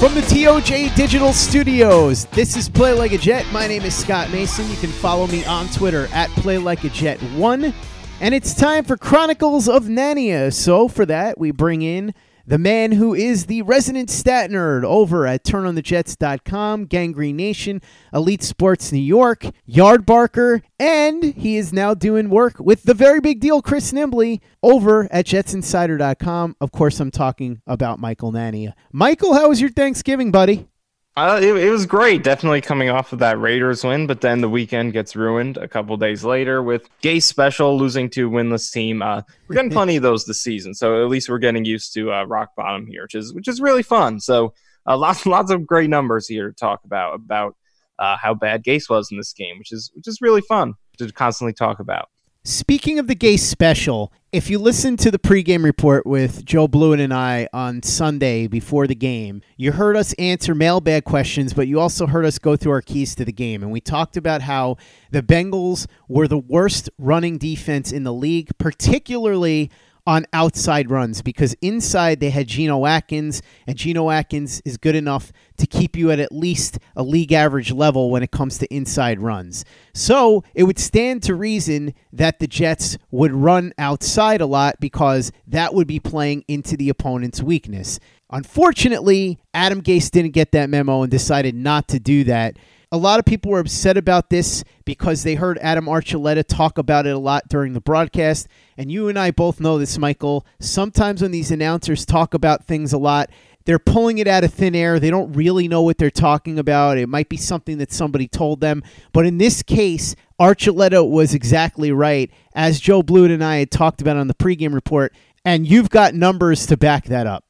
From the TOJ Digital Studios, this is Play Like a Jet. My name is Scott Mason. You can follow me on Twitter at Play Like a Jet One, and it's time for Chronicles of Nania. So for that, we bring in the man who is the resident stat nerd over at TurnOnTheJets.com, Gang Green Nation, Elite Sports New York, Yardbarker, and he is now doing work with the very big deal Chris Nimbley over at JetsInsider.com. Of course, I'm talking about Michael Nania. Michael, how was your Thanksgiving, buddy? Uh, it, it was great. Definitely coming off of that Raiders win, but then the weekend gets ruined a couple days later with Gase Special losing to a winless team. Uh, we're getting plenty of those this season, so at least we're getting used to uh, rock bottom here, which is which is really fun. So uh, lots lots of great numbers here to talk about about uh, how bad Gase was in this game, which is which is really fun to constantly talk about. Speaking of the Gase special, if you listen to the pregame report with Joe Blewett and I on Sunday before the game, you heard us answer mailbag questions, but you also heard us go through our keys to the game. And we talked about how the Bengals were the worst running defense in the league, particularly on outside runs because inside they had Geno Atkins, and Geno Atkins is good enough to keep you at at least a league average level when it comes to inside runs. So it would stand to reason that the Jets would run outside a lot because that would be playing into the opponent's weakness. Unfortunately, Adam Gase didn't get that memo and decided not to do that. A lot of people were upset about this because they heard Adam Archuleta talk about it a lot during the broadcast. And you and I both know this, Michael. Sometimes when these announcers talk about things a lot, they're pulling it out of thin air. They don't really know what they're talking about. It might be something that somebody told them. But in this case, Archuleta was exactly right, as Joe Blewett and I had talked about on the pregame report. And you've got numbers to back that up.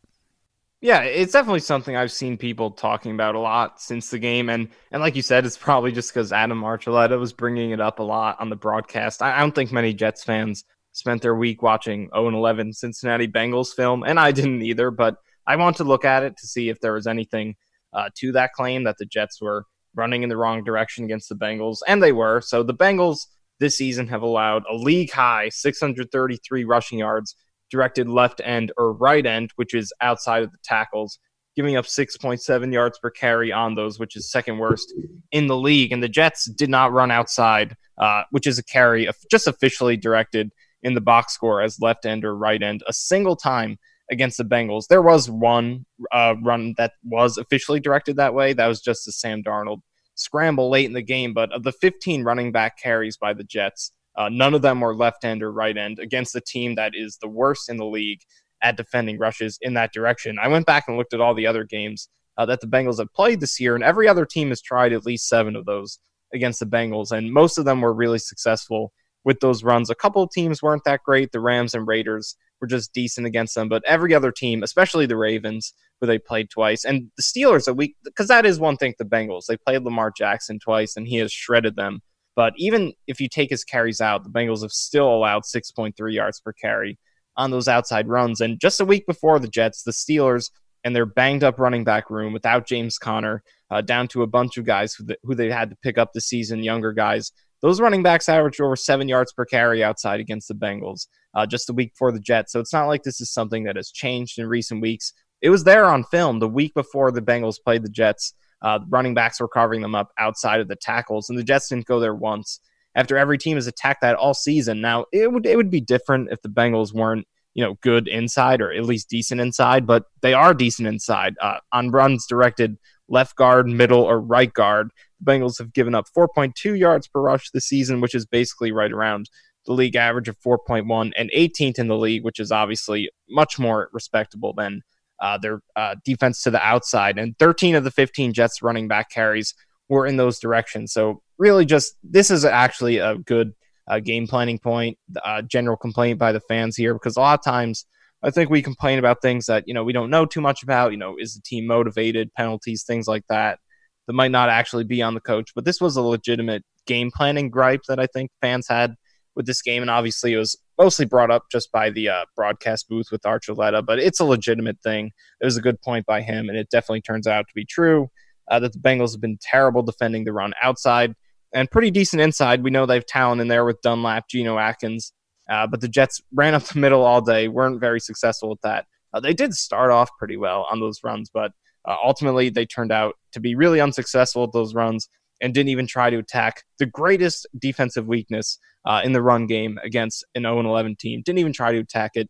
Yeah, it's definitely something I've seen people talking about a lot since the game, and and like you said, it's probably just because Adam Archuleta was bringing it up a lot on the broadcast. I, I don't think many Jets fans spent their week watching 0 11 Cincinnati Bengals film, and I didn't either. But I want to look at it to see if there was anything uh, to that claim that the Jets were running in the wrong direction against the Bengals, and they were. So the Bengals this season have allowed a league high 633 rushing yards directed left end or right end, which is outside of the tackles, giving up 6.7 yards per carry on those, which is second worst in the league. And the Jets did not run outside, uh, which is a carry just officially directed in the box score as left end or right end a single time against the Bengals. There was one uh, run that was officially directed that way. That was just a Sam Darnold scramble late in the game. But of the 15 running back carries by the Jets, uh, none of them were left end or right end against the team that is the worst in the league at defending rushes in that direction. I went back and looked at all the other games uh, that the Bengals have played this year, and every other team has tried at least seven of those against the Bengals, and most of them were really successful with those runs. A couple of teams weren't that great. The Rams and Raiders were just decent against them, but every other team, especially the Ravens, who they played twice, and the Steelers, week because that is one thing. The Bengals they played Lamar Jackson twice, and he has shredded them. But even if you take his carries out, the Bengals have still allowed 6.3 yards per carry on those outside runs. And just a week before the Jets, the Steelers and their banged up running back room without James Conner, uh, down to a bunch of guys who, who they had to pick up the season, younger guys. Those running backs averaged over seven yards per carry outside against the Bengals uh, just a week before the Jets. So it's not like this is something that has changed in recent weeks. It was there on film the week before the Bengals played the Jets. Uh, running backs were covering them up outside of the tackles, and the Jets didn't go there once. After every team has attacked that all season, now it would it would be different if the Bengals weren't you know good inside or at least decent inside, but they are decent inside uh, on runs directed left guard, middle, or right guard. The Bengals have given up 4.2 yards per rush this season, which is basically right around the league average of 4.1 and 18th in the league, which is obviously much more respectable than uh, their uh, defense to the outside. And 13 of the 15 Jets running back carries were in those directions. So really, just this is actually a good uh, game planning point. Uh, general complaint by the fans here because a lot of times I think we complain about things that you know we don't know too much about. You know, is the team motivated? Penalties, things like that, that might not actually be on the coach. But this was a legitimate game planning gripe that I think fans had with this game, and obviously it was mostly brought up just by the uh, broadcast booth with Archuleta. But it's a legitimate thing. It was a good point by him, and it definitely turns out to be true uh, that the Bengals have been terrible defending the run outside and pretty decent inside. We know they have talent in there with Dunlap, Geno Atkins, uh, but the Jets ran up the middle all day, weren't very successful with that. Uh, they did start off pretty well on those runs, but uh, ultimately they turned out to be really unsuccessful at those runs and didn't even try to attack the greatest defensive weakness uh, in the run game against an 0 11 team. Didn't even try to attack it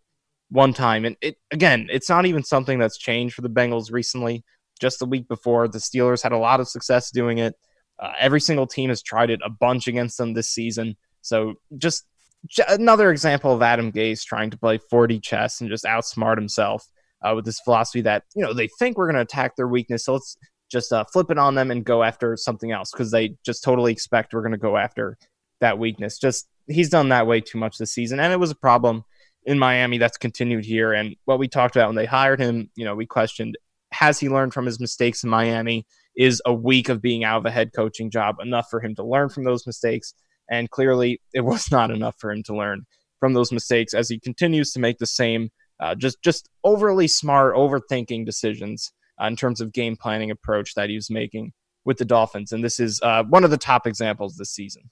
one time. And it again, it's not even something that's changed for the Bengals recently. Just the week before, the Steelers had a lot of success doing it. Uh, every single team has tried it a bunch against them this season. So just another example of Adam Gase trying to play 4D chess and just outsmart himself uh, with this philosophy that you know they think we're going to attack their weakness, so let's just uh, flip it on them and go after something else because they just totally expect we're going to go after that weakness. Just he's done that way too much this season, and it was a problem in Miami that's continued here. And what we talked about when they hired him, you know, we questioned has he learned from his mistakes in Miami? Is a week of being out of a head coaching job enough for him to learn from those mistakes? And clearly, it was not enough for him to learn from those mistakes as he continues to make the same, uh, just just overly smart, overthinking decisions uh, in terms of game planning approach that he was making with the Dolphins. And this is uh, one of the top examples this season.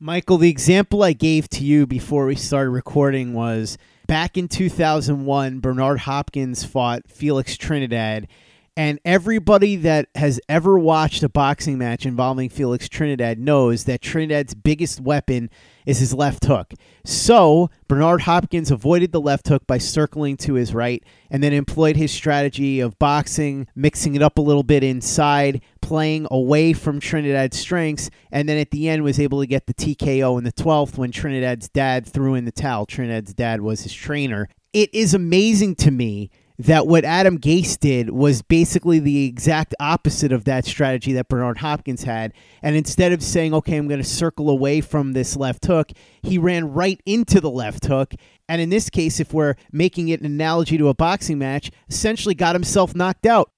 Michael, the example I gave to you before we started recording was back in 2001, Bernard Hopkins fought Felix Trinidad and everybody that has ever watched a boxing match involving Felix Trinidad knows that Trinidad's biggest weapon is his left hook. So, Bernard Hopkins avoided the left hook by circling to his right and then employed his strategy of boxing, mixing it up a little bit inside, playing away from Trinidad's strengths, and then at the end was able to get the TKO in the 12th when Trinidad's dad threw in the towel. Trinidad's dad was his trainer. It is amazing to me that what Adam Gase did was basically the exact opposite of that strategy that Bernard Hopkins had. And instead of saying, okay, I'm going to circle away from this left hook, he ran right into the left hook. And in this case, if we're making it an analogy to a boxing match, essentially got himself knocked out.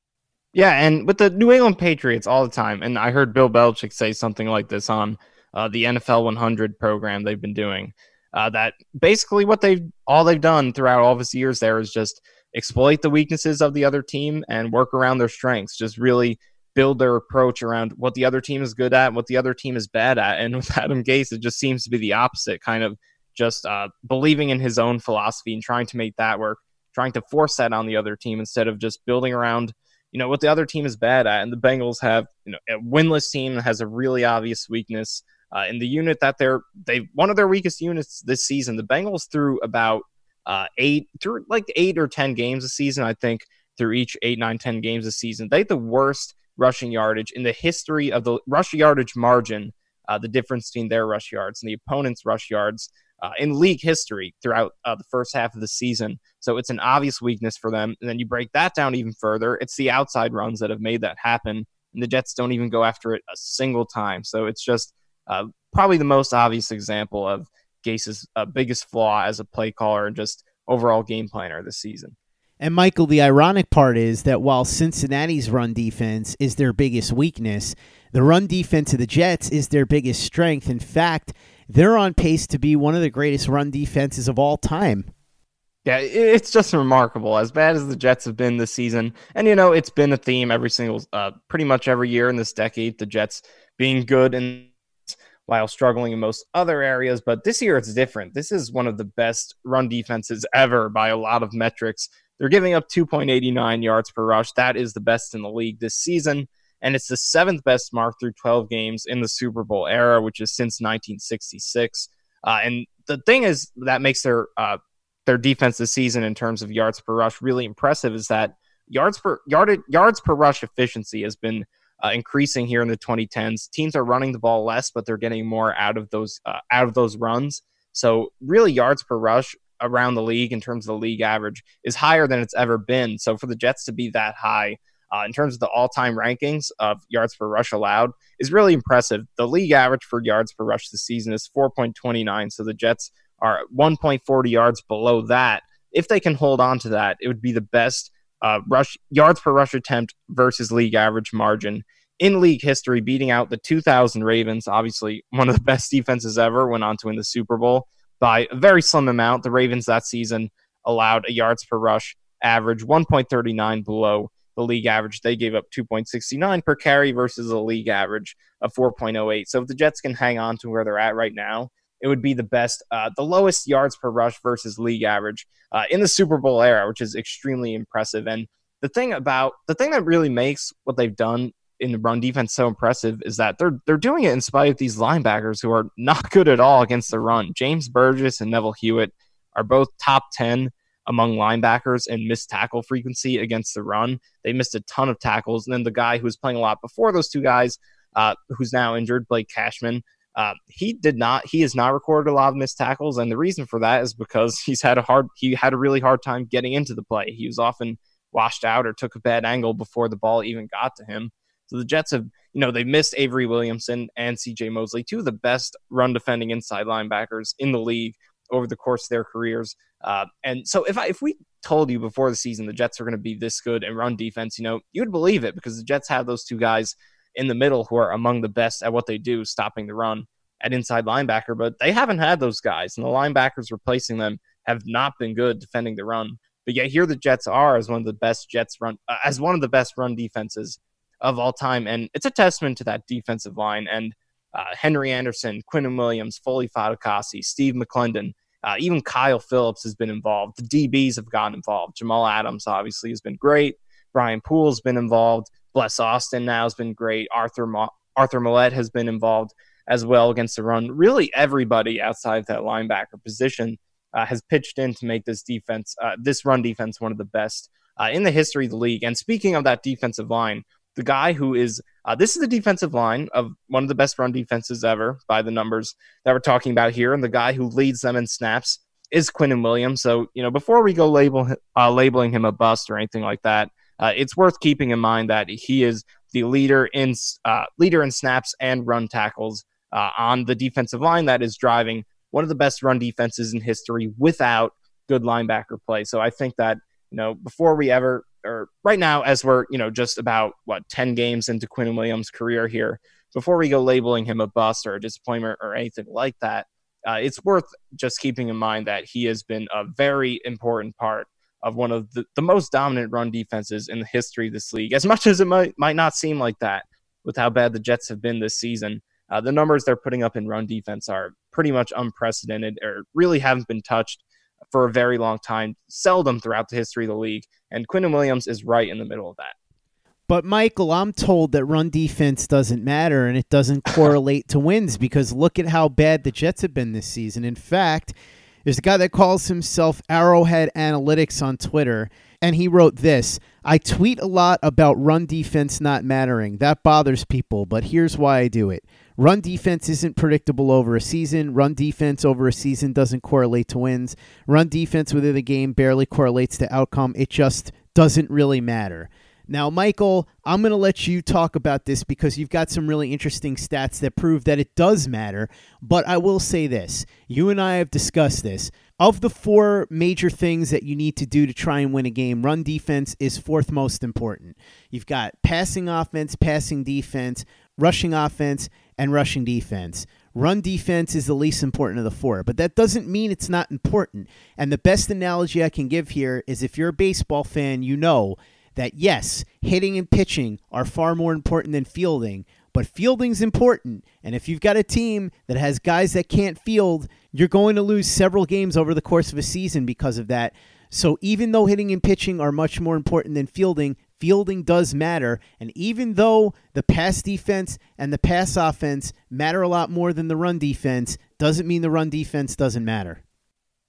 Yeah, and with the New England Patriots all the time, and I heard Bill Belichick say something like this on uh, the NFL 100 program they've been doing. Uh, that basically what they've all they've done throughout all of his years there is just – exploit the weaknesses of the other team and work around their strengths. Just really build their approach around what the other team is good at, what the other team is bad at. And with Adam Gase, it just seems to be the opposite, kind of just uh, believing in his own philosophy and trying to make that work, trying to force that on the other team instead of just building around, you know, what the other team is bad at. And the Bengals have, you know, a winless team that has a really obvious weakness. Uh, in the unit that they're they one of their weakest units this season. The Bengals threw about uh, eight through like eight or ten games a season. I think through each eight, nine, ten games a season, they had the worst rushing yardage in the history of the rush yardage margin. Uh, the difference between their rush yards and the opponent's rush yards uh, in league history throughout uh, the first half of the season. So it's an obvious weakness for them. And then you break that down even further. It's the outside runs that have made that happen. And the Jets don't even go after it a single time. So it's just uh, probably the most obvious example of Gase's uh, biggest flaw as a play caller and just overall game planner this season. And Michael, the ironic part is that while Cincinnati's run defense is their biggest weakness, the run defense of the Jets is their biggest strength. In fact, they're on pace to be one of the greatest run defenses of all time. Yeah, it's just remarkable. As bad as the Jets have been this season, and you know, it's been a theme every single, uh, pretty much every year in this decade, the Jets being good and while struggling in most other areas. But this year it's different. This is one of the best run defenses ever by a lot of metrics. They're giving up 2.89 yards per rush. That is the best in the league this season. And it's the seventh best mark through 12 games in the Super Bowl era, which is since 1966. Uh, and the thing is that makes their uh, their defense this season in terms of yards per rush really impressive is that yards per yard, yards per rush efficiency has been uh, increasing here in the 2010s. Teams are running the ball less, but they're getting more out of those uh, out of those runs. So really, yards per rush around the league in terms of the league average is higher than it's ever been. So for the Jets to be that high uh, in terms of the all-time rankings of yards per rush allowed is really impressive. The league average for yards per rush this season is 4.29. So the Jets are 1.40 yards below that. If they can hold on to that, it would be the best uh, rush yards per rush attempt versus league average margin in league history, beating out the 2000 Ravens, obviously one of the best defenses ever, went on to win the Super Bowl by a very slim amount. The Ravens that season allowed a yards per rush average 1.39 below the league average. They gave up 2.69 per carry versus a league average of 4.08. So if the Jets can hang on to where they're at right now, it would be the best, uh, the lowest yards per rush versus league average uh, in the Super Bowl era, which is extremely impressive. And the thing about the thing that really makes what they've done in the run defense so impressive is that they're they're doing it in spite of these linebackers who are not good at all against the run. James Burgess and Neville Hewitt are both top 10 among linebackers in missed tackle frequency against the run. They missed a ton of tackles. And then the guy who was playing a lot before those two guys, uh, who's now injured, Blake Cashman, uh, he did not. He has not recorded a lot of missed tackles, and the reason for that is because he's had a hard. He had a really hard time getting into the play. He was often washed out or took a bad angle before the ball even got to him. So the Jets have, you know, they missed Avery Williamson and C.J. Mosley, two of the best run defending inside linebackers in the league over the course of their careers. Uh, and so if I, if we told you before the season the Jets are going to be this good and run defense, you know, you would believe it because the Jets have those two guys in the middle who are among the best at what they do, stopping the run at inside linebacker. But they haven't had those guys, and the linebackers replacing them have not been good defending the run. But yet here the Jets are as one of the best Jets run uh, as one of the best run defenses of all time, and it's a testament to that defensive line and uh, Henry Anderson, Quinnen Williams, Foley Fatukasi, Steve McLendon. Uh, even Kyle Phillips has been involved. The DBs have gotten involved. Jamal Adams obviously has been great. Brian Poole's been involved. Bless Austin now has been great. Arthur Mo- Arthur Maulet has been involved as well against the run. Really, everybody outside that linebacker position uh, has pitched in to make this defense, uh, this run defense, one of the best uh, in the history of the league. And speaking of that defensive line, the guy who is uh, this is the defensive line of one of the best run defenses ever by the numbers that we're talking about here, and the guy who leads them in snaps is Quinnen Williams. So you know, before we go label uh, labeling him a bust or anything like that, uh, it's worth keeping in mind that he is the leader in uh, leader in snaps and run tackles uh, on the defensive line that is driving one of the best run defenses in history without good linebacker play. So I think that you know before we ever or right now as we're you know just about what 10 games into Quinnen Williams' career here, before we go labeling him a bust or a disappointment or anything like that, uh, it's worth just keeping in mind that he has been a very important part of one of the, the most dominant run defenses in the history of this league. As much as it might might not seem like that with how bad the Jets have been this season, uh, the numbers they're putting up in run defense are pretty much unprecedented or really haven't been touched for a very long time, seldom throughout the history of the league. And Quinnen Williams is right in the middle of that. But Michael, I'm told that run defense doesn't matter and it doesn't correlate to wins because look at how bad the Jets have been this season. In fact, there's a guy that calls himself Arrowhead Analytics on Twitter, and he wrote this I tweet a lot about run defense not mattering. That bothers people, but here's why I do it. Run defense isn't predictable over a season. Run defense over a season doesn't correlate to wins. Run defense within the game barely correlates to outcome. It just doesn't really matter. Now, Michael, I'm going to let you talk about this because you've got some really interesting stats that prove that it does matter. But I will say this you and I have discussed this. Of the four major things that you need to do to try and win a game, run defense is fourth most important. You've got passing offense, passing defense, rushing offense, and rushing defense. Run defense is the least important of the four, but that doesn't mean it's not important. And the best analogy I can give here is if you're a baseball fan, you know that yes, hitting and pitching are far more important than fielding, but fielding's important. And if you've got a team that has guys that can't field, you're going to lose several games over the course of a season because of that. So even though hitting and pitching are much more important than fielding, fielding does matter. And even though the pass defense and the pass offense matter a lot more than the run defense, doesn't mean the run defense doesn't matter.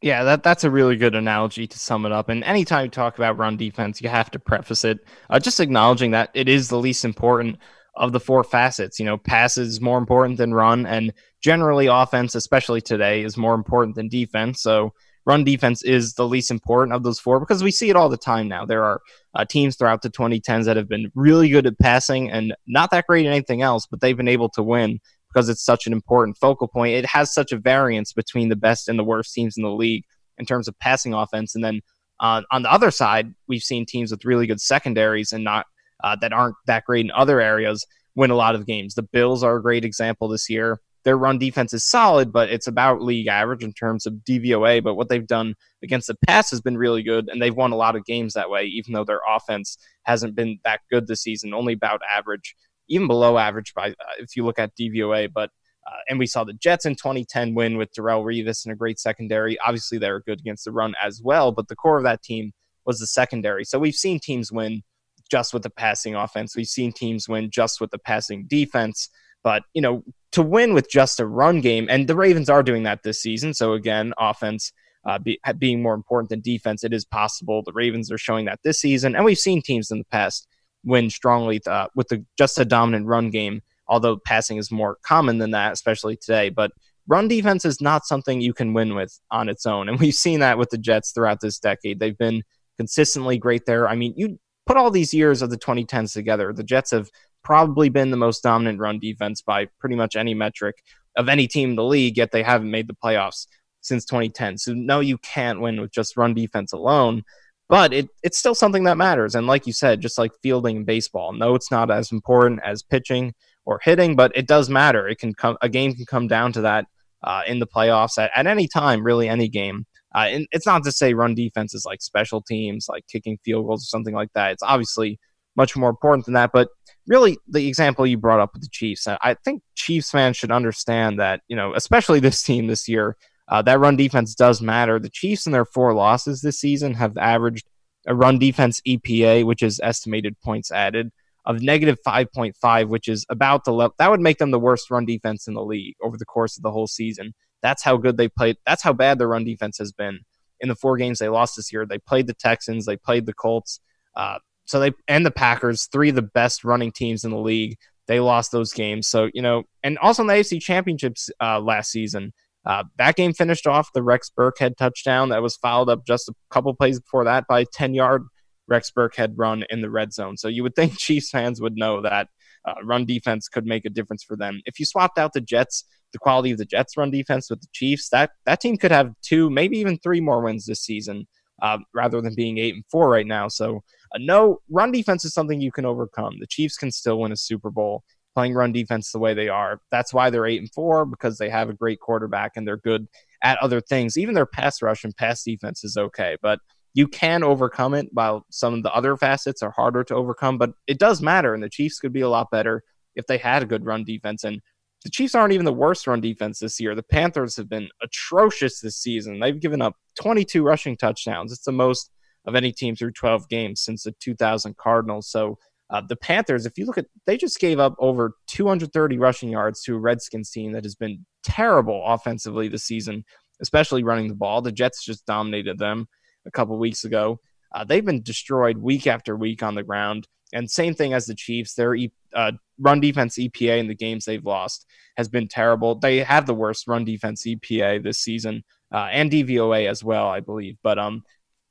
Yeah, that that's a really good analogy to sum it up. And anytime you talk about run defense, you have to preface it uh, just acknowledging that it is the least important of the four facets. You know, pass is more important than run, and generally offense, especially today, is more important than defense. So run defense is the least important of those four because we see it all the time now. There are uh, teams throughout the 2010s that have been really good at passing and not that great at anything else, but they've been able to win because it's such an important focal point. It has such a variance between the best and the worst teams in the league in terms of passing offense. And then uh, on the other side, we've seen teams with really good secondaries and not uh, that aren't that great in other areas win a lot of games. The Bills are a great example this year. Their run defense is solid, but it's about league average in terms of DVOA. But what they've done against the pass has been really good, and they've won a lot of games that way, even though their offense hasn't been that good this season, only about average, even below average by uh, if you look at DVOA. But uh, and we saw the Jets in 2010 win with Darrelle Revis and a great secondary. Obviously, they were good against the run as well, but the core of that team was the secondary. So we've seen teams win just with the passing offense. We've seen teams win just with the passing defense. But, you know, to win with just a run game, and the Ravens are doing that this season. So, again, offense uh, be, being more important than defense, it is possible. The Ravens are showing that this season. And we've seen teams in the past win strongly uh, with the, just a dominant run game, although passing is more common than that, especially today. But run defense is not something you can win with on its own. And we've seen that with the Jets throughout this decade. They've been consistently great there. I mean, you put all these years of the 2010s together, the Jets have probably been the most dominant run defense by pretty much any metric of any team in the league, yet they haven't made the playoffs since 2010. So, no, you can't win with just run defense alone, but it, it's still something that matters. And like you said, just like fielding in baseball, no, it's not as important as pitching or hitting, but it does matter. It can come, a game can come down to that uh, in the playoffs at, at any time, really any game. Uh, and it's not to say run defense is like special teams, like kicking field goals or something like that. It's obviously much more important than that. But really, the example you brought up with the Chiefs, I think Chiefs fans should understand that, you know, especially this team this year, uh, that run defense does matter. The Chiefs in their four losses this season have averaged a run defense EPA, which is estimated points added, of negative 5.5, which is about the level. That would make them the worst run defense in the league over the course of the whole season. That's how good they played. That's how bad their run defense has been in the four games they lost this year. They played the Texans, they played the Colts, uh, so they and the Packers, three of the best running teams in the league. They lost those games. So you know, and also in the AFC Championships uh, last season, uh, that game finished off the Rex Burkhead touchdown that was followed up just a couple plays before that by a ten yard Rex Burkhead run in the red zone. So you would think Chiefs fans would know that uh, run defense could make a difference for them. If you swapped out the Jets the quality of the Jets' run defense with the Chiefs, that that team could have two, maybe even three more wins this season, uh, rather than being eight and four right now. So, uh, no, run defense is something you can overcome. The Chiefs can still win a Super Bowl playing run defense the way they are. That's why they're eight and four because they have a great quarterback and they're good at other things. Even their pass rush and pass defense is okay, but you can overcome it while some of the other facets are harder to overcome. But it does matter, and the Chiefs could be a lot better if they had a good run defense. And the Chiefs aren't even the worst run defense this year. The Panthers have been atrocious this season. They've given up 22 rushing touchdowns. It's the most of any team through 12 games since the 2000 Cardinals. So uh, the Panthers, if you look at, they just gave up over 230 rushing yards to a Redskins team that has been terrible offensively this season, especially running the ball. The Jets just dominated them a couple weeks ago. Uh, they've been destroyed week after week on the ground. And same thing as the Chiefs. Their uh, run defense EPA in the games they've lost has been terrible. They have the worst run defense EPA this season uh, and DVOA as well, I believe. But um,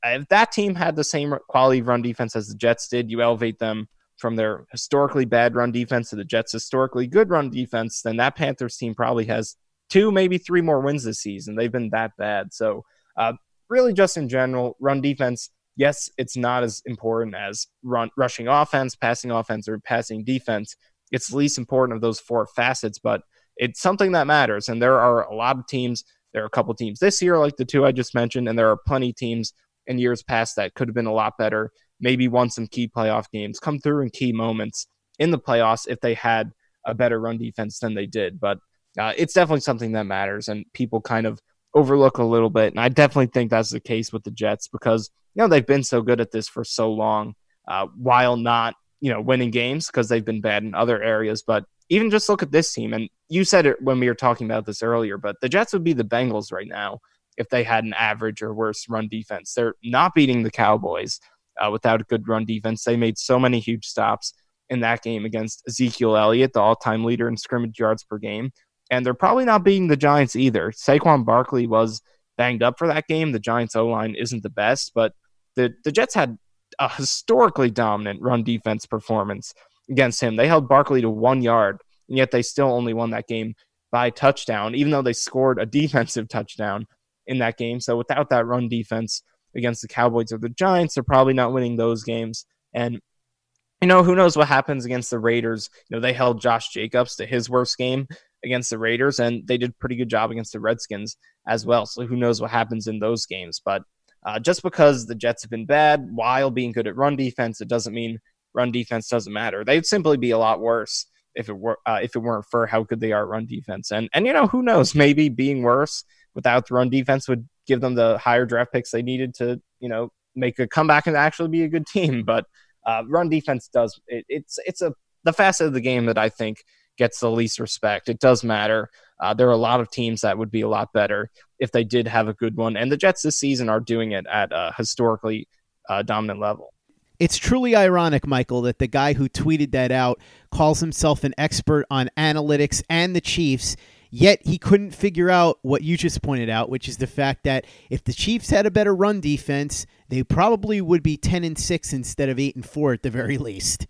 if that team had the same quality run defense as the Jets did, you elevate them from their historically bad run defense to the Jets' historically good run defense, then that Panthers team probably has two, maybe three more wins this season. They've been that bad. So, uh, really, just in general, run defense yes, it's not as important as run, rushing offense, passing offense, or passing defense. It's the least important of those four facets, but it's something that matters. And there are a lot of teams. There are a couple teams this year, like the two I just mentioned, and there are plenty teams in years past that could have been a lot better. Maybe won some key playoff games, come through in key moments in the playoffs if they had a better run defense than they did. But uh, it's definitely something that matters, and people kind of overlook a little bit. And I definitely think that's the case with the Jets because you know they've been so good at this for so long, uh, while not you know winning games because they've been bad in other areas. But even just look at this team, and you said it when we were talking about this earlier, but the Jets would be the Bengals right now if they had an average or worse run defense. They're not beating the Cowboys uh, without a good run defense. They made so many huge stops in that game against Ezekiel Elliott, the all-time leader in scrimmage yards per game. And they're probably not beating the Giants either. Saquon Barkley was banged up for that game. The Giants O line isn't the best, but the, the Jets had a historically dominant run defense performance against him. They held Barkley to one yard, and yet they still only won that game by touchdown, even though they scored a defensive touchdown in that game. So without that run defense against the Cowboys or the Giants, they're probably not winning those games. And you know, who knows what happens against the Raiders? You know, they held Josh Jacobs to his worst game against the Raiders, and they did pretty good job against the Redskins as well. So who knows what happens in those games? But uh, just because the Jets have been bad while being good at run defense, it doesn't mean run defense doesn't matter. They'd simply be a lot worse if it were uh, if it weren't for how good they are at run defense. And and you know who knows? Maybe being worse without the run defense would give them the higher draft picks they needed to you know make a comeback and actually be a good team. But uh, run defense does it, it's it's a the facet of the game that I think gets the least respect. It does matter. Uh, there are a lot of teams that would be a lot better if they did have a good one, and the Jets this season are doing it at a historically uh, dominant level. It's truly ironic, Michael, that the guy who tweeted that out calls himself an expert on analytics and the Chiefs, yet he couldn't figure out what you just pointed out, which is the fact that if the Chiefs had a better run defense, they probably would be 10 and 6 instead of 8 and 4 at the very least.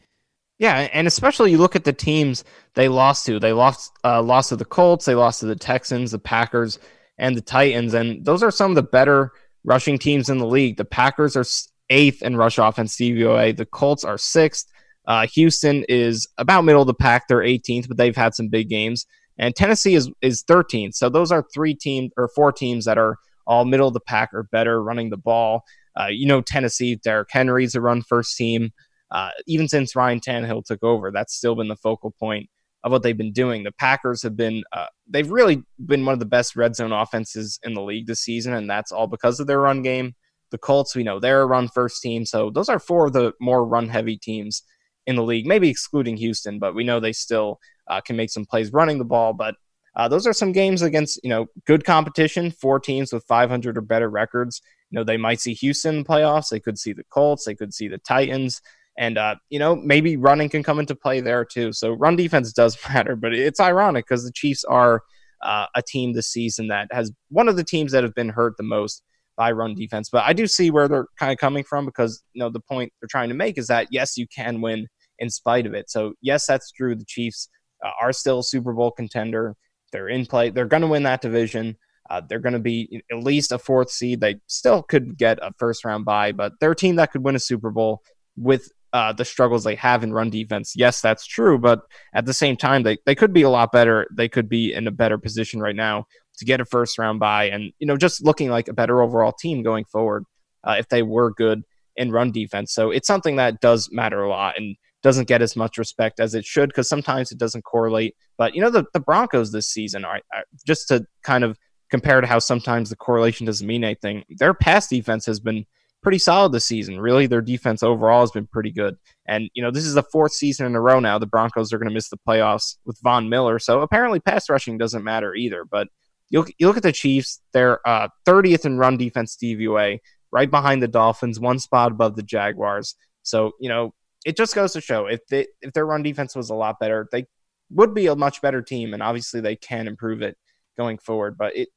Yeah, and especially you look at the teams they lost to. They lost uh, lost to the Colts, they lost to the Texans, the Packers, and the Titans, and those are some of the better rushing teams in the league. The Packers are eighth in rush offense DVOA. The Colts are sixth. Uh, Houston is about middle of the pack. They're 18th, but they've had some big games. And Tennessee is is 13. So those are three teams or four teams that are all middle of the pack or better running the ball. Uh, you know, Tennessee, Derrick Henry's a run first team. Uh, even since Ryan Tannehill took over, that's still been the focal point of what they've been doing. The Packers have been, uh, they've really been one of the best red zone offenses in the league this season, and that's all because of their run game. The Colts, we know they're a run first team. So those are four of the more run heavy teams in the league, maybe excluding Houston, but we know they still uh, can make some plays running the ball. But uh, those are some games against, you know, good competition, four teams with 500 or better records. You know, they might see Houston in the playoffs. They could see the Colts. They could see the Titans. And, uh, you know, maybe running can come into play there too. So run defense does matter, but it's ironic because the Chiefs are uh, a team this season that has one of the teams that have been hurt the most by run defense. But I do see where they're kind of coming from because, you know, the point they're trying to make is that, yes, you can win in spite of it. So, yes, that's true. The Chiefs uh, are still a Super Bowl contender. They're in play. They're going to win that division. Uh, they're going to be at least a fourth seed. They still could get a first round bye, but they're a team that could win a Super Bowl with uh, the struggles they have in run defense. Yes, that's true, but at the same time, they, they could be a lot better. They could be in a better position right now to get a first round bye and, you know, just looking like a better overall team going forward uh, if they were good in run defense. So it's something that does matter a lot and doesn't get as much respect as it should because sometimes it doesn't correlate. But, you know, the, the Broncos this season, are, are, just to kind of compare to how sometimes the correlation doesn't mean anything, their pass defense has been pretty solid this season. Really, their defense overall has been pretty good. And, you know, this is the fourth season in a row now. The Broncos are going to miss the playoffs with Von Miller. So apparently pass rushing doesn't matter either. But you look, you look at the Chiefs, they're uh, 30th in run defense DVOA, right behind the Dolphins, one spot above the Jaguars. So, you know, it just goes to show if they, if their run defense was a lot better, they would be a much better team. And obviously they can improve it going forward. But it,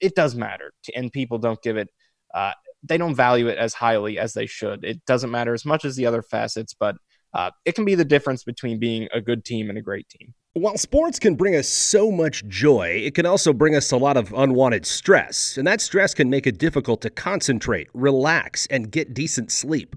it does matter. And people don't give it, uh, they don't value it as highly as they should. It doesn't matter as much as the other facets, but uh, it can be the difference between being a good team and a great team. While sports can bring us so much joy, it can also bring us a lot of unwanted stress, and that stress can make it difficult to concentrate, relax, and get decent sleep.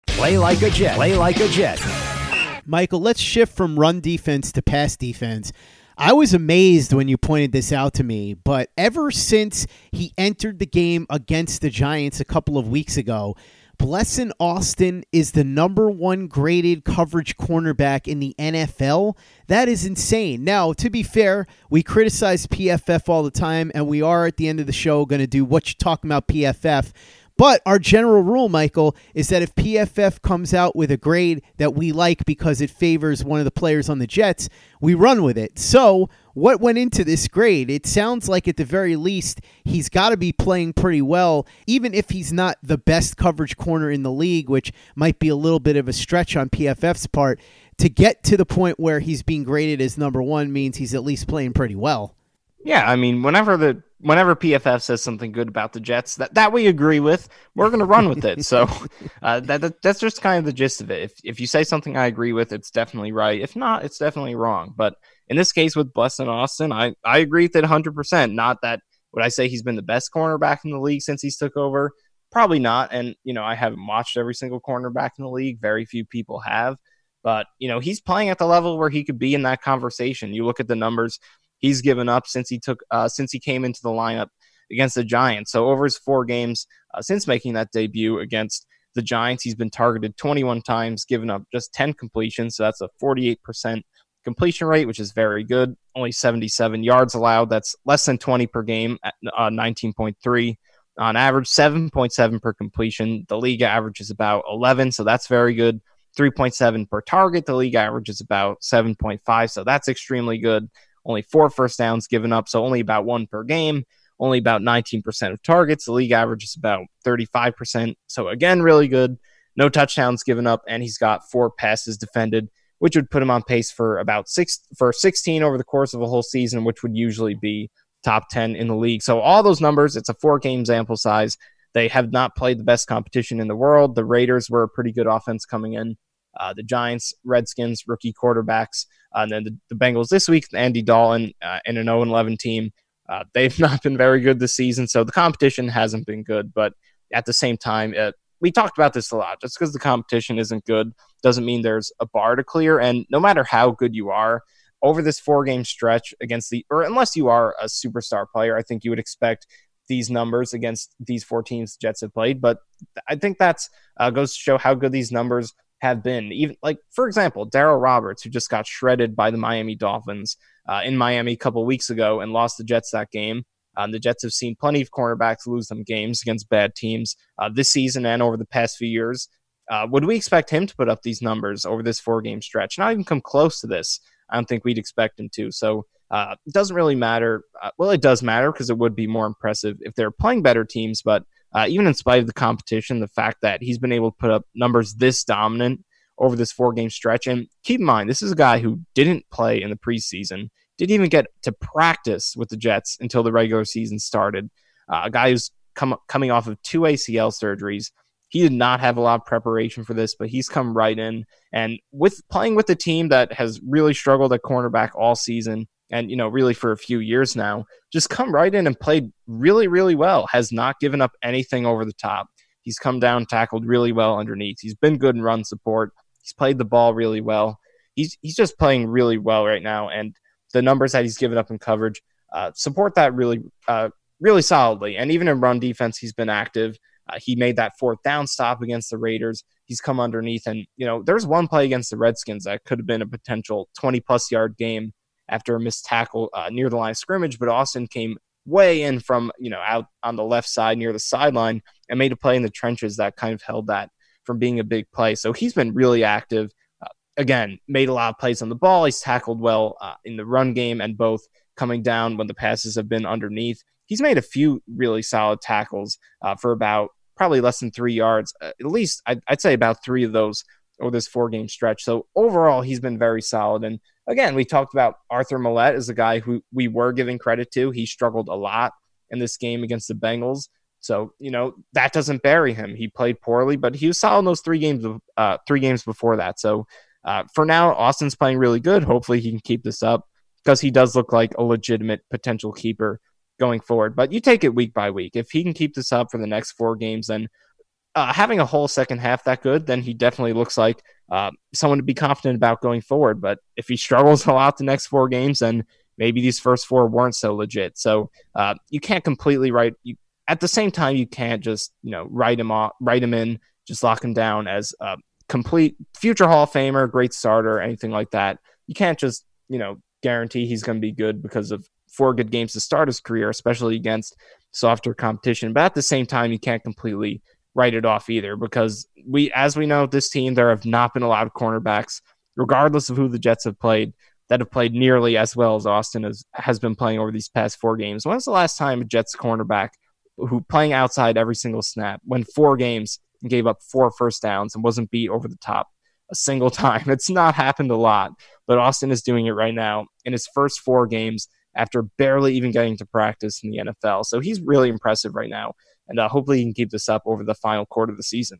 Play like a Jet. Play like a Jet. Michael, let's shift from run defense to pass defense. I was amazed when you pointed this out to me, but ever since he entered the game against the Giants a couple of weeks ago, Blessuan Austin is the number one graded coverage cornerback in the NFL. That is insane. Now, to be fair, we criticize PFF all the time, and we are at the end of the show going to do what you're talking about PFF. But our general rule, Michael, is that if PFF comes out with a grade that we like because it favors one of the players on the Jets, we run with it. So, what went into this grade? It sounds like at the very least he's got to be playing pretty well, even if he's not the best coverage corner in the league, which might be a little bit of a stretch on PFF's part. To get to the point where he's being graded as number one means he's at least playing pretty well. Yeah, I mean, whenever the whenever PFF says something good about the Jets that, that we agree with, we're going to run with it. So uh, that, that, that's just kind of the gist of it. If if you say something I agree with, it's definitely right. If not, it's definitely wrong. But in this case with Blessuan Austin, I I agree with it 100. percent Not that would I say he's been the best cornerback in the league since he's took over. Probably not. And you know I haven't watched every single cornerback in the league. Very few people have. But you know he's playing at the level where he could be in that conversation. You look at the numbers he's given up since he took uh, since he came into the lineup against the Giants. So over his four games uh, since making that debut against the Giants, he's been targeted 21 times, given up just 10 completions. So that's a 48% completion rate, which is very good. Only 77 yards allowed. That's less than 20 per game at uh, 19.3 on average, 7.7 per completion. The league average is about 11, so that's very good. 3.7 per target. The league average is about 7.5, so that's extremely good only four first downs given up, so only about one per game, only about 19% of targets. The league average is about 35%. So again, really good. No touchdowns given up, and he's got four passes defended, which would put him on pace for about six for 16 over the course of a whole season, which would usually be top 10 in the league. So all those numbers, it's a four game sample size. They have not played the best competition in the world. The Raiders were a pretty good offense coming in. Uh, the Giants, Redskins, rookie quarterbacks. Uh, and then the, the, Bengals this week, Andy Dalton uh, and an 0 11 team. Uh, they've not been very good this season, so the competition hasn't been good. But at the same time, uh, we talked about this a lot. Just because the competition isn't good doesn't mean there's a bar to clear. And no matter how good you are, over this four game stretch against the, or unless you are a superstar player, I think you would expect these numbers against these four teams the Jets have played. But I think that's uh, goes to show how good these numbers have been. Even like for example, Darryl Roberts, who just got shredded by the Miami Dolphins uh, in Miami a couple weeks ago and lost the Jets that game. Um, the Jets have seen plenty of cornerbacks lose them games against bad teams uh, this season and over the past few years. Uh, would we expect him to put up these numbers over this four game stretch? Not even come close to this. I don't think we'd expect him to. So uh, it doesn't really matter. Uh, well, it does matter because it would be more impressive if they're playing better teams, but uh, even in spite of the competition, the fact that he's been able to put up numbers this dominant over this four game stretch. And keep in mind, this is a guy who didn't play in the preseason, didn't even get to practice with the Jets until the regular season started. Uh, a guy who's come, coming off of two ACL surgeries. He did not have a lot of preparation for this, but he's come right in. And with playing with a team that has really struggled at cornerback all season, and you know really for a few years now just come right in and played really really well. Has not given up anything over the top. He's come down tackled really well underneath. He's been good in run support. He's played the ball really well. He's he's just playing really well right now and the numbers that he's given up in coverage uh, support that really uh, really solidly. And even in run defense he's been active. Uh, he made that fourth down stop against the raiders. He's come underneath and you know there's one play against the redskins that could have been a potential 20 plus yard game after a missed tackle uh, near the line of scrimmage, but Austin came way in from you know out on the left side near the sideline and made a play in the trenches that kind of held that from being a big play. So he's been really active. Uh, again, made a lot of plays on the ball. He's tackled well uh, in the run game and both coming down when the passes have been underneath. He's made a few really solid tackles uh, for about probably less than three yards. Uh, at least I'd, I'd say about three of those over this four game stretch. So overall, he's been very solid. And again, we talked about Arthur Maulet as a guy who we were giving credit to. He struggled a lot in this game against the Bengals. So you know that doesn't bury him. He played poorly, but he was solid in those three games. Uh, three games before that. So uh, for now, Austin's playing really good. Hopefully, he can keep this up because he does look like a legitimate potential keeper going forward. But you take it week by week. If he can keep this up for the next four games, then uh, having a whole second half that good, then he definitely looks like uh, someone to be confident about going forward. But if he struggles a lot the next four games, then maybe these first four weren't so legit. So uh, you can't completely write. You, at the same time, you can't just you know write him off, write him in, just lock him down as a complete future Hall of Famer, great starter, anything like that. You can't just you know guarantee he's going to be good because of four good games to start his career, especially against softer competition. But at the same time, you can't completely write it off either because we, as we know, this team there have not been a lot of cornerbacks, regardless of who the Jets have played, that have played nearly as well as Austin has has been playing over these past four games. When was the last time a Jets cornerback who playing outside every single snap, when four games and gave up four first downs and wasn't beat over the top a single time? It's not happened a lot, but Austin is doing it right now in his first four games after barely even getting to practice in the NFL. So he's really impressive right now and uh, hopefully he can keep this up over the final quarter of the season.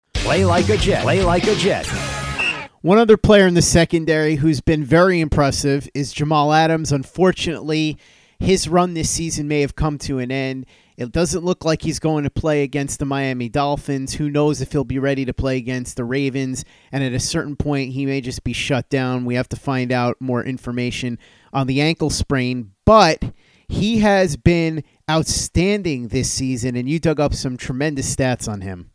Play like a Jet. Play like a Jet. One other player in the secondary who's been very impressive is Jamal Adams. Unfortunately, his run this season may have come to an end. It doesn't look like he's going to play against the Miami Dolphins. Who knows if he'll be ready to play against the Ravens? And at a certain point, he may just be shut down. We have to find out more information on the ankle sprain. But he has been outstanding this season, and you dug up some tremendous stats on him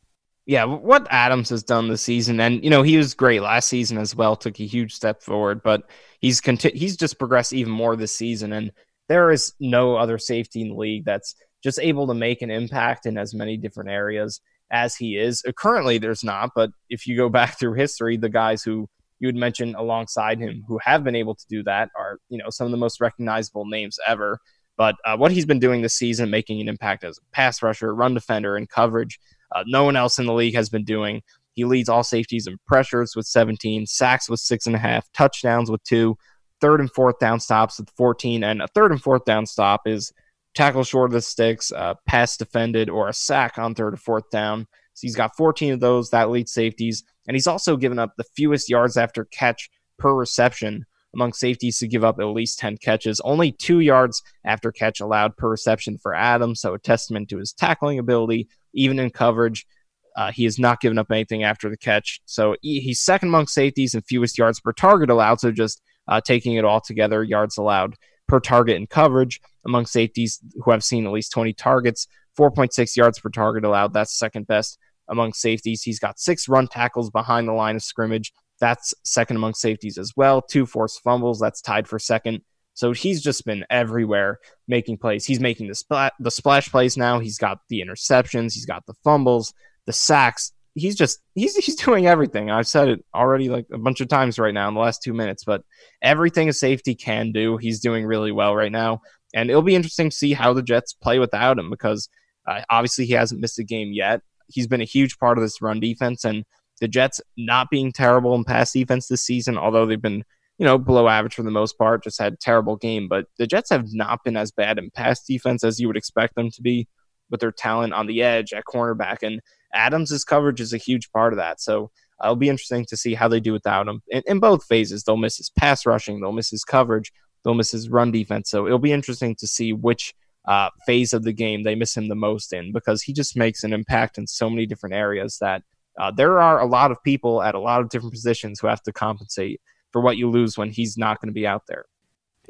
yeah, what Adams has done this season, and you know he was great last season as well, took a huge step forward, but he's conti- he's just progressed even more this season, and there is no other safety in the league that's just able to make an impact in as many different areas as he is. Uh, currently, there's not, but if you go back through history, the guys who you would mention alongside him who have been able to do that are you know some of the most recognizable names ever. But uh, what he's been doing this season, making an impact as a pass rusher, run defender, and coverage uh, no one else in the league has been doing. He leads all safeties in pressures with 17, sacks with six and a half, touchdowns with two, third and fourth down stops with 14, and a third and fourth down stop is tackle short of the sticks, uh, pass defended, or a sack on third or fourth down. So he's got 14 of those that lead safeties, and he's also given up the fewest yards after catch per reception among safeties to give up at least 10 catches. Only two yards after catch allowed per reception for Adams, so a testament to his tackling ability, even in coverage. Uh, he has not given up anything after the catch. So he, he's second among safeties and fewest yards per target allowed. So just uh, taking it all together, yards allowed per target in coverage among safeties who have seen at least 20 targets, 4.6 yards per target allowed. That's second best among safeties. He's got six run tackles behind the line of scrimmage. That's second among safeties as well. Two forced fumbles. That's tied for second. So he's just been everywhere making plays. He's making the splat, the splash plays now. He's got the interceptions. He's got the fumbles, the sacks. He's just he's he's doing everything. I've said it already like a bunch of times right now in the last two minutes, but everything a safety can do, he's doing really well right now. And it'll be interesting to see how the Jets play without him because uh, obviously he hasn't missed a game yet. He's been a huge part of this run defense, and the Jets not being terrible in pass defense this season, although they've been you know, below average for the most part, just had terrible game. But the Jets have not been as bad in pass defense as you would expect them to be with their talent on the edge at cornerback. And Adams' coverage is a huge part of that. So it'll be interesting to see how they do without him in, in both phases. They'll miss his pass rushing, they'll miss his coverage, they'll miss his run defense. So it'll be interesting to see which uh, phase of the game they miss him the most in because he just makes an impact in so many different areas that uh, there are a lot of people at a lot of different positions who have to compensate for what you lose when he's not going to be out there.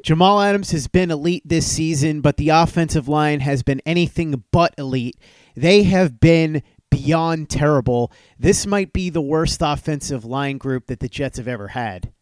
Jamal Adams has been elite this season, but the offensive line has been anything but elite. They have been beyond terrible. This might be the worst offensive line group that the Jets have ever had.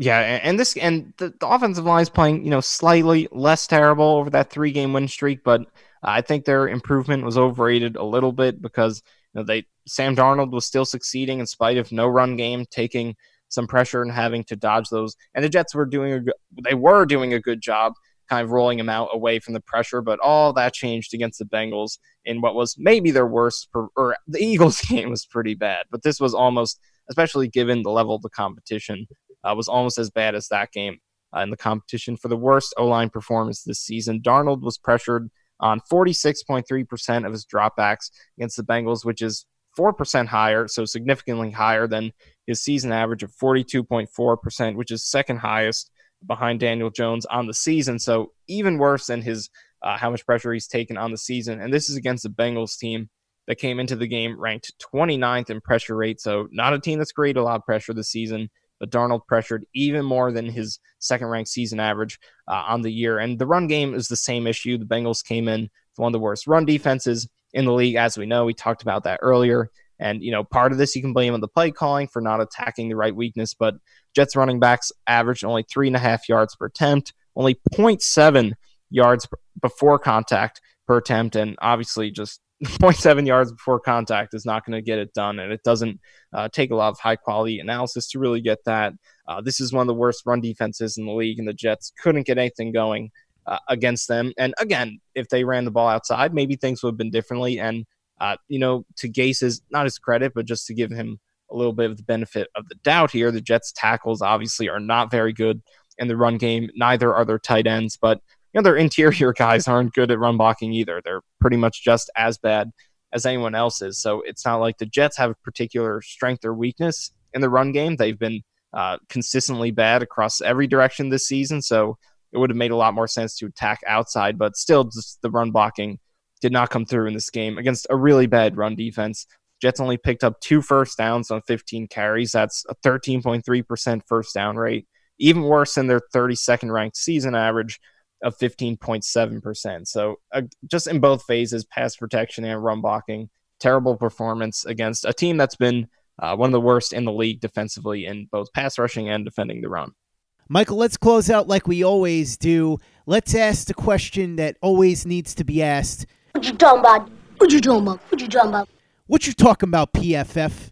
Yeah, and this and the, the offensive line is playing, you know, slightly less terrible over that three game win streak, but I think their improvement was overrated a little bit because you know they Sam Darnold was still succeeding in spite of no run game, taking some pressure and having to dodge those. And the Jets were doing a they were doing a good job kind of rolling him out away from the pressure, but all that changed against the Bengals in what was maybe their worst per, or the Eagles game was pretty bad, but this was almost especially given the level of the competition uh, was almost as bad as that game uh, in the competition for the worst O line performance this season. Darnold was pressured on 46.3% of his dropbacks against the Bengals, which is 4% higher, so significantly higher than his season average of 42.4%, which is second highest behind Daniel Jones on the season. So even worse than his uh, how much pressure he's taken on the season. And this is against the Bengals team that came into the game ranked 29th in pressure rate. So not a team that's great a lot of pressure this season but Darnold pressured even more than his second ranked season average uh, on the year. And the run game is the same issue. The Bengals came in with one of the worst run defenses in the league, as we know. We talked about that earlier. And, you know, part of this you can blame on the play calling for not attacking the right weakness, but Jets running backs averaged only three and a half yards per attempt, only 0.7 yards before contact per attempt, and obviously just 0.7 yards before contact is not going to get it done, and it doesn't uh, take a lot of high quality analysis to really get that. Uh, this is one of the worst run defenses in the league, and the Jets couldn't get anything going uh, against them. And again, if they ran the ball outside, maybe things would have been differently. And uh, you know, to Gase's not his credit, but just to give him a little bit of the benefit of the doubt here, the Jets tackles obviously are not very good in the run game. Neither are their tight ends, but you know, their interior guys aren't good at run blocking either. They're pretty much just as bad as anyone else is. So it's not like the Jets have a particular strength or weakness in the run game. They've been uh, consistently bad across every direction this season. So it would have made a lot more sense to attack outside, but still, just the run blocking did not come through in this game against a really bad run defense. Jets only picked up two first downs on 15 carries. That's a 13.3% first down rate, even worse than their 32nd ranked season average of 15.7%. So uh, just in both phases, pass protection and run blocking, terrible performance against a team that's been uh, one of the worst in the league defensively in both pass rushing and defending the run. Michael, let's close out like we always do. Let's ask the question that always needs to be asked. What you talking about? What you talking about? What you talking about? What you talking about, PFF?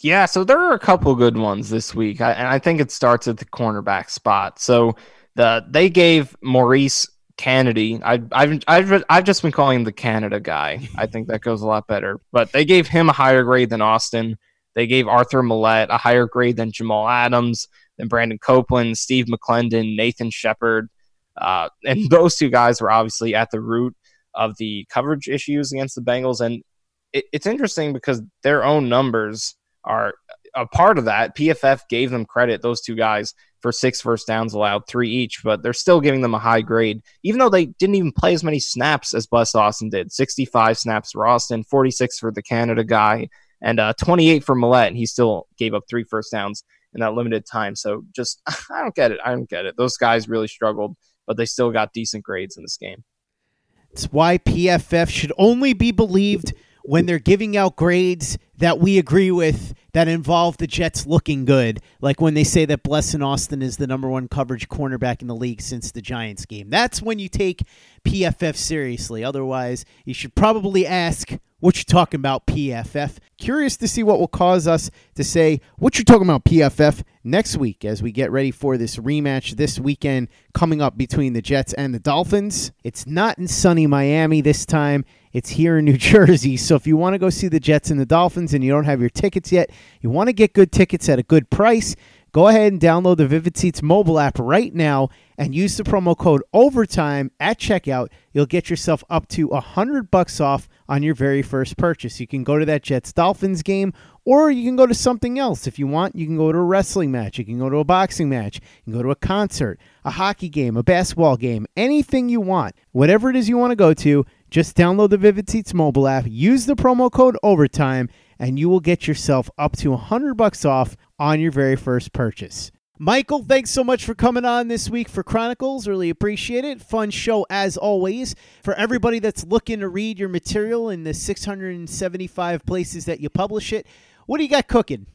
Yeah, so there are a couple good ones this week, I, and I think it starts at the cornerback spot. So the they gave Maurice Canady. I, I've I've I've just been calling him the Canada guy. I think that goes a lot better. But they gave him a higher grade than Austin. They gave Arthur Maulet a higher grade than Jamal Adams, than Brandon Copeland, Steve McLendon, Nathan Shepherd. uh, and those two guys were obviously at the root of the coverage issues against the Bengals. And it, it's interesting because their own numbers are a part of that. PFF gave them credit; those two guys for six first downs allowed, three each, but they're still giving them a high grade, even though they didn't even play as many snaps as Bless Austin did. 65 snaps for Austin, 46 for the Canada guy, and uh, 28 for Maulet. And he still gave up three first downs in that limited time. So just, I don't get it. I don't get it. Those guys really struggled, but they still got decent grades in this game. It's why PFF should only be believed when they're giving out grades that we agree with that involve the Jets looking good, like when they say that Blessuan Austin is the number one coverage cornerback in the league since the Giants game. That's when you take PFF seriously. Otherwise, you should probably ask what you're talking about, PFF. Curious to see what will cause us to say what you're talking about, PFF, next week as we get ready for this rematch this weekend coming up between the Jets and the Dolphins. It's not in sunny Miami this time. It's here in New Jersey. So if you want to go see the Jets and the Dolphins and you don't have your tickets yet, you want to get good tickets at a good price, Go ahead and download the Vivid Seats mobile app right now and use the promo code OVERTIME at checkout. You'll get yourself up to a hundred bucks off on your very first purchase. You can go to that Jets Dolphins game, or you can go to something else. If you want, you can go to a wrestling match, you can go to a boxing match, you can go to a concert, a hockey game, a basketball game, anything you want. Whatever it is you want to go to, just download the Vivid Seats mobile app, use the promo code OVERTIME, and you will get yourself up to a hundred bucks off on your very first purchase. Michael, thanks so much for coming on this week for Chronicles. Really appreciate it. Fun show as always. For everybody that's looking to read your material in the 675 places that you publish it, what do you got cooking?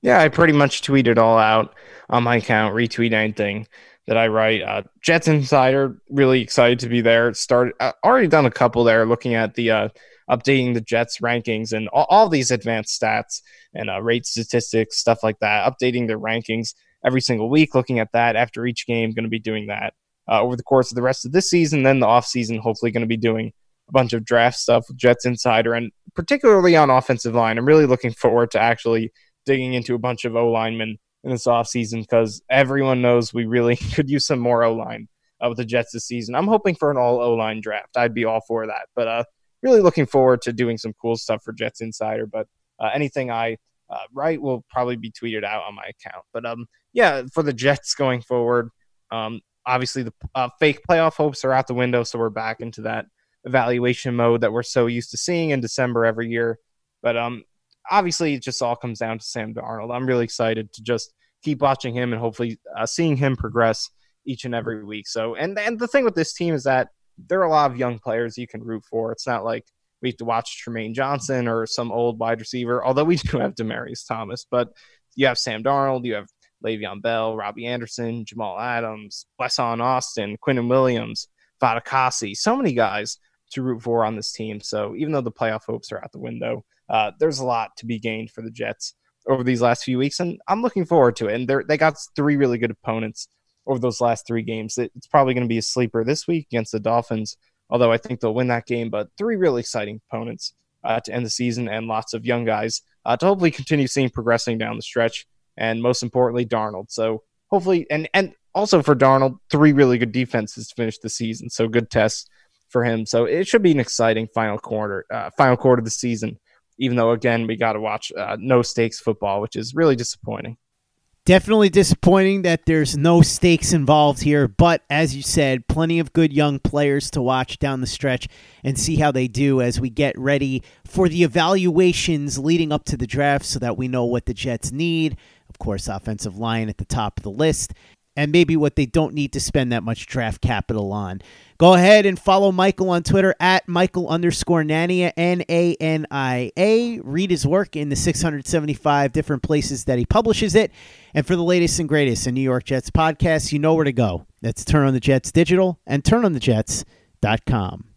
Yeah, I pretty much tweet it all out on my account, retweet anything that I write. Uh, Jets Insider, really excited to be there. Started uh, already done a couple there, looking at the uh, updating the Jets rankings and all, all these advanced stats and uh, rate statistics, stuff like that. Updating their rankings every single week, looking at that after each game. Going to be doing that uh, over the course of the rest of this season. Then the off season, hopefully, going to be doing a bunch of draft stuff with Jets Insider, and particularly on offensive line. I'm really looking forward to actually digging into a bunch of O linemen in this off season because everyone knows we really could use some more O line uh, with the Jets this season. I'm hoping for an all O line draft. I'd be all for that, but uh, really looking forward to doing some cool stuff for Jets Insider. But uh, anything I uh, write will probably be tweeted out on my account. But um, yeah, for the Jets going forward, um, obviously the uh, fake playoff hopes are out the window, so we're back into that evaluation mode that we're so used to seeing in December every year. But um, obviously, it just all comes down to Sam Darnold. I'm really excited to just keep watching him and hopefully uh, seeing him progress each and every week. So, and and the thing with this team is that there are a lot of young players you can root for. It's not like we have to watch Trumaine Johnson or some old wide receiver, although we do have Demaryius Thomas. But you have Sam Darnold, you have Le'Veon Bell, Robby Anderson, Jamal Adams, Blessuan Austin, Quinnen Williams, Fatukasi, so many guys to root for on this team. So even though the playoff hopes are out the window, uh, there's a lot to be gained for the Jets over these last few weeks, and I'm looking forward to it. And they got three really good opponents over those last three games. It's probably going to be a sleeper this week against the Dolphins, although I think they'll win that game. But three really exciting opponents uh, to end the season, and lots of young guys uh, to hopefully continue seeing progressing down the stretch. And most importantly, Darnold. So hopefully, and and also for Darnold, three really good defenses to finish the season. So good tests for him. So it should be an exciting final quarter, uh, final quarter of the season. Even though again we got to watch uh, no stakes football, which is really disappointing. Definitely disappointing that there's no stakes involved here, but as you said, plenty of good young players to watch down the stretch and see how they do as we get ready for the evaluations leading up to the draft so that we know what the Jets need. Of course, offensive line at the top of the list and maybe what they don't need to spend that much draft capital on. Go ahead and follow Michael on Twitter at Michael underscore Nania, N A N I A. Read his work in the 675 different places that he publishes it. And for the latest and greatest in New York Jets podcasts, you know where to go. That's Turn on the Jets Digital and turnonthejets.com.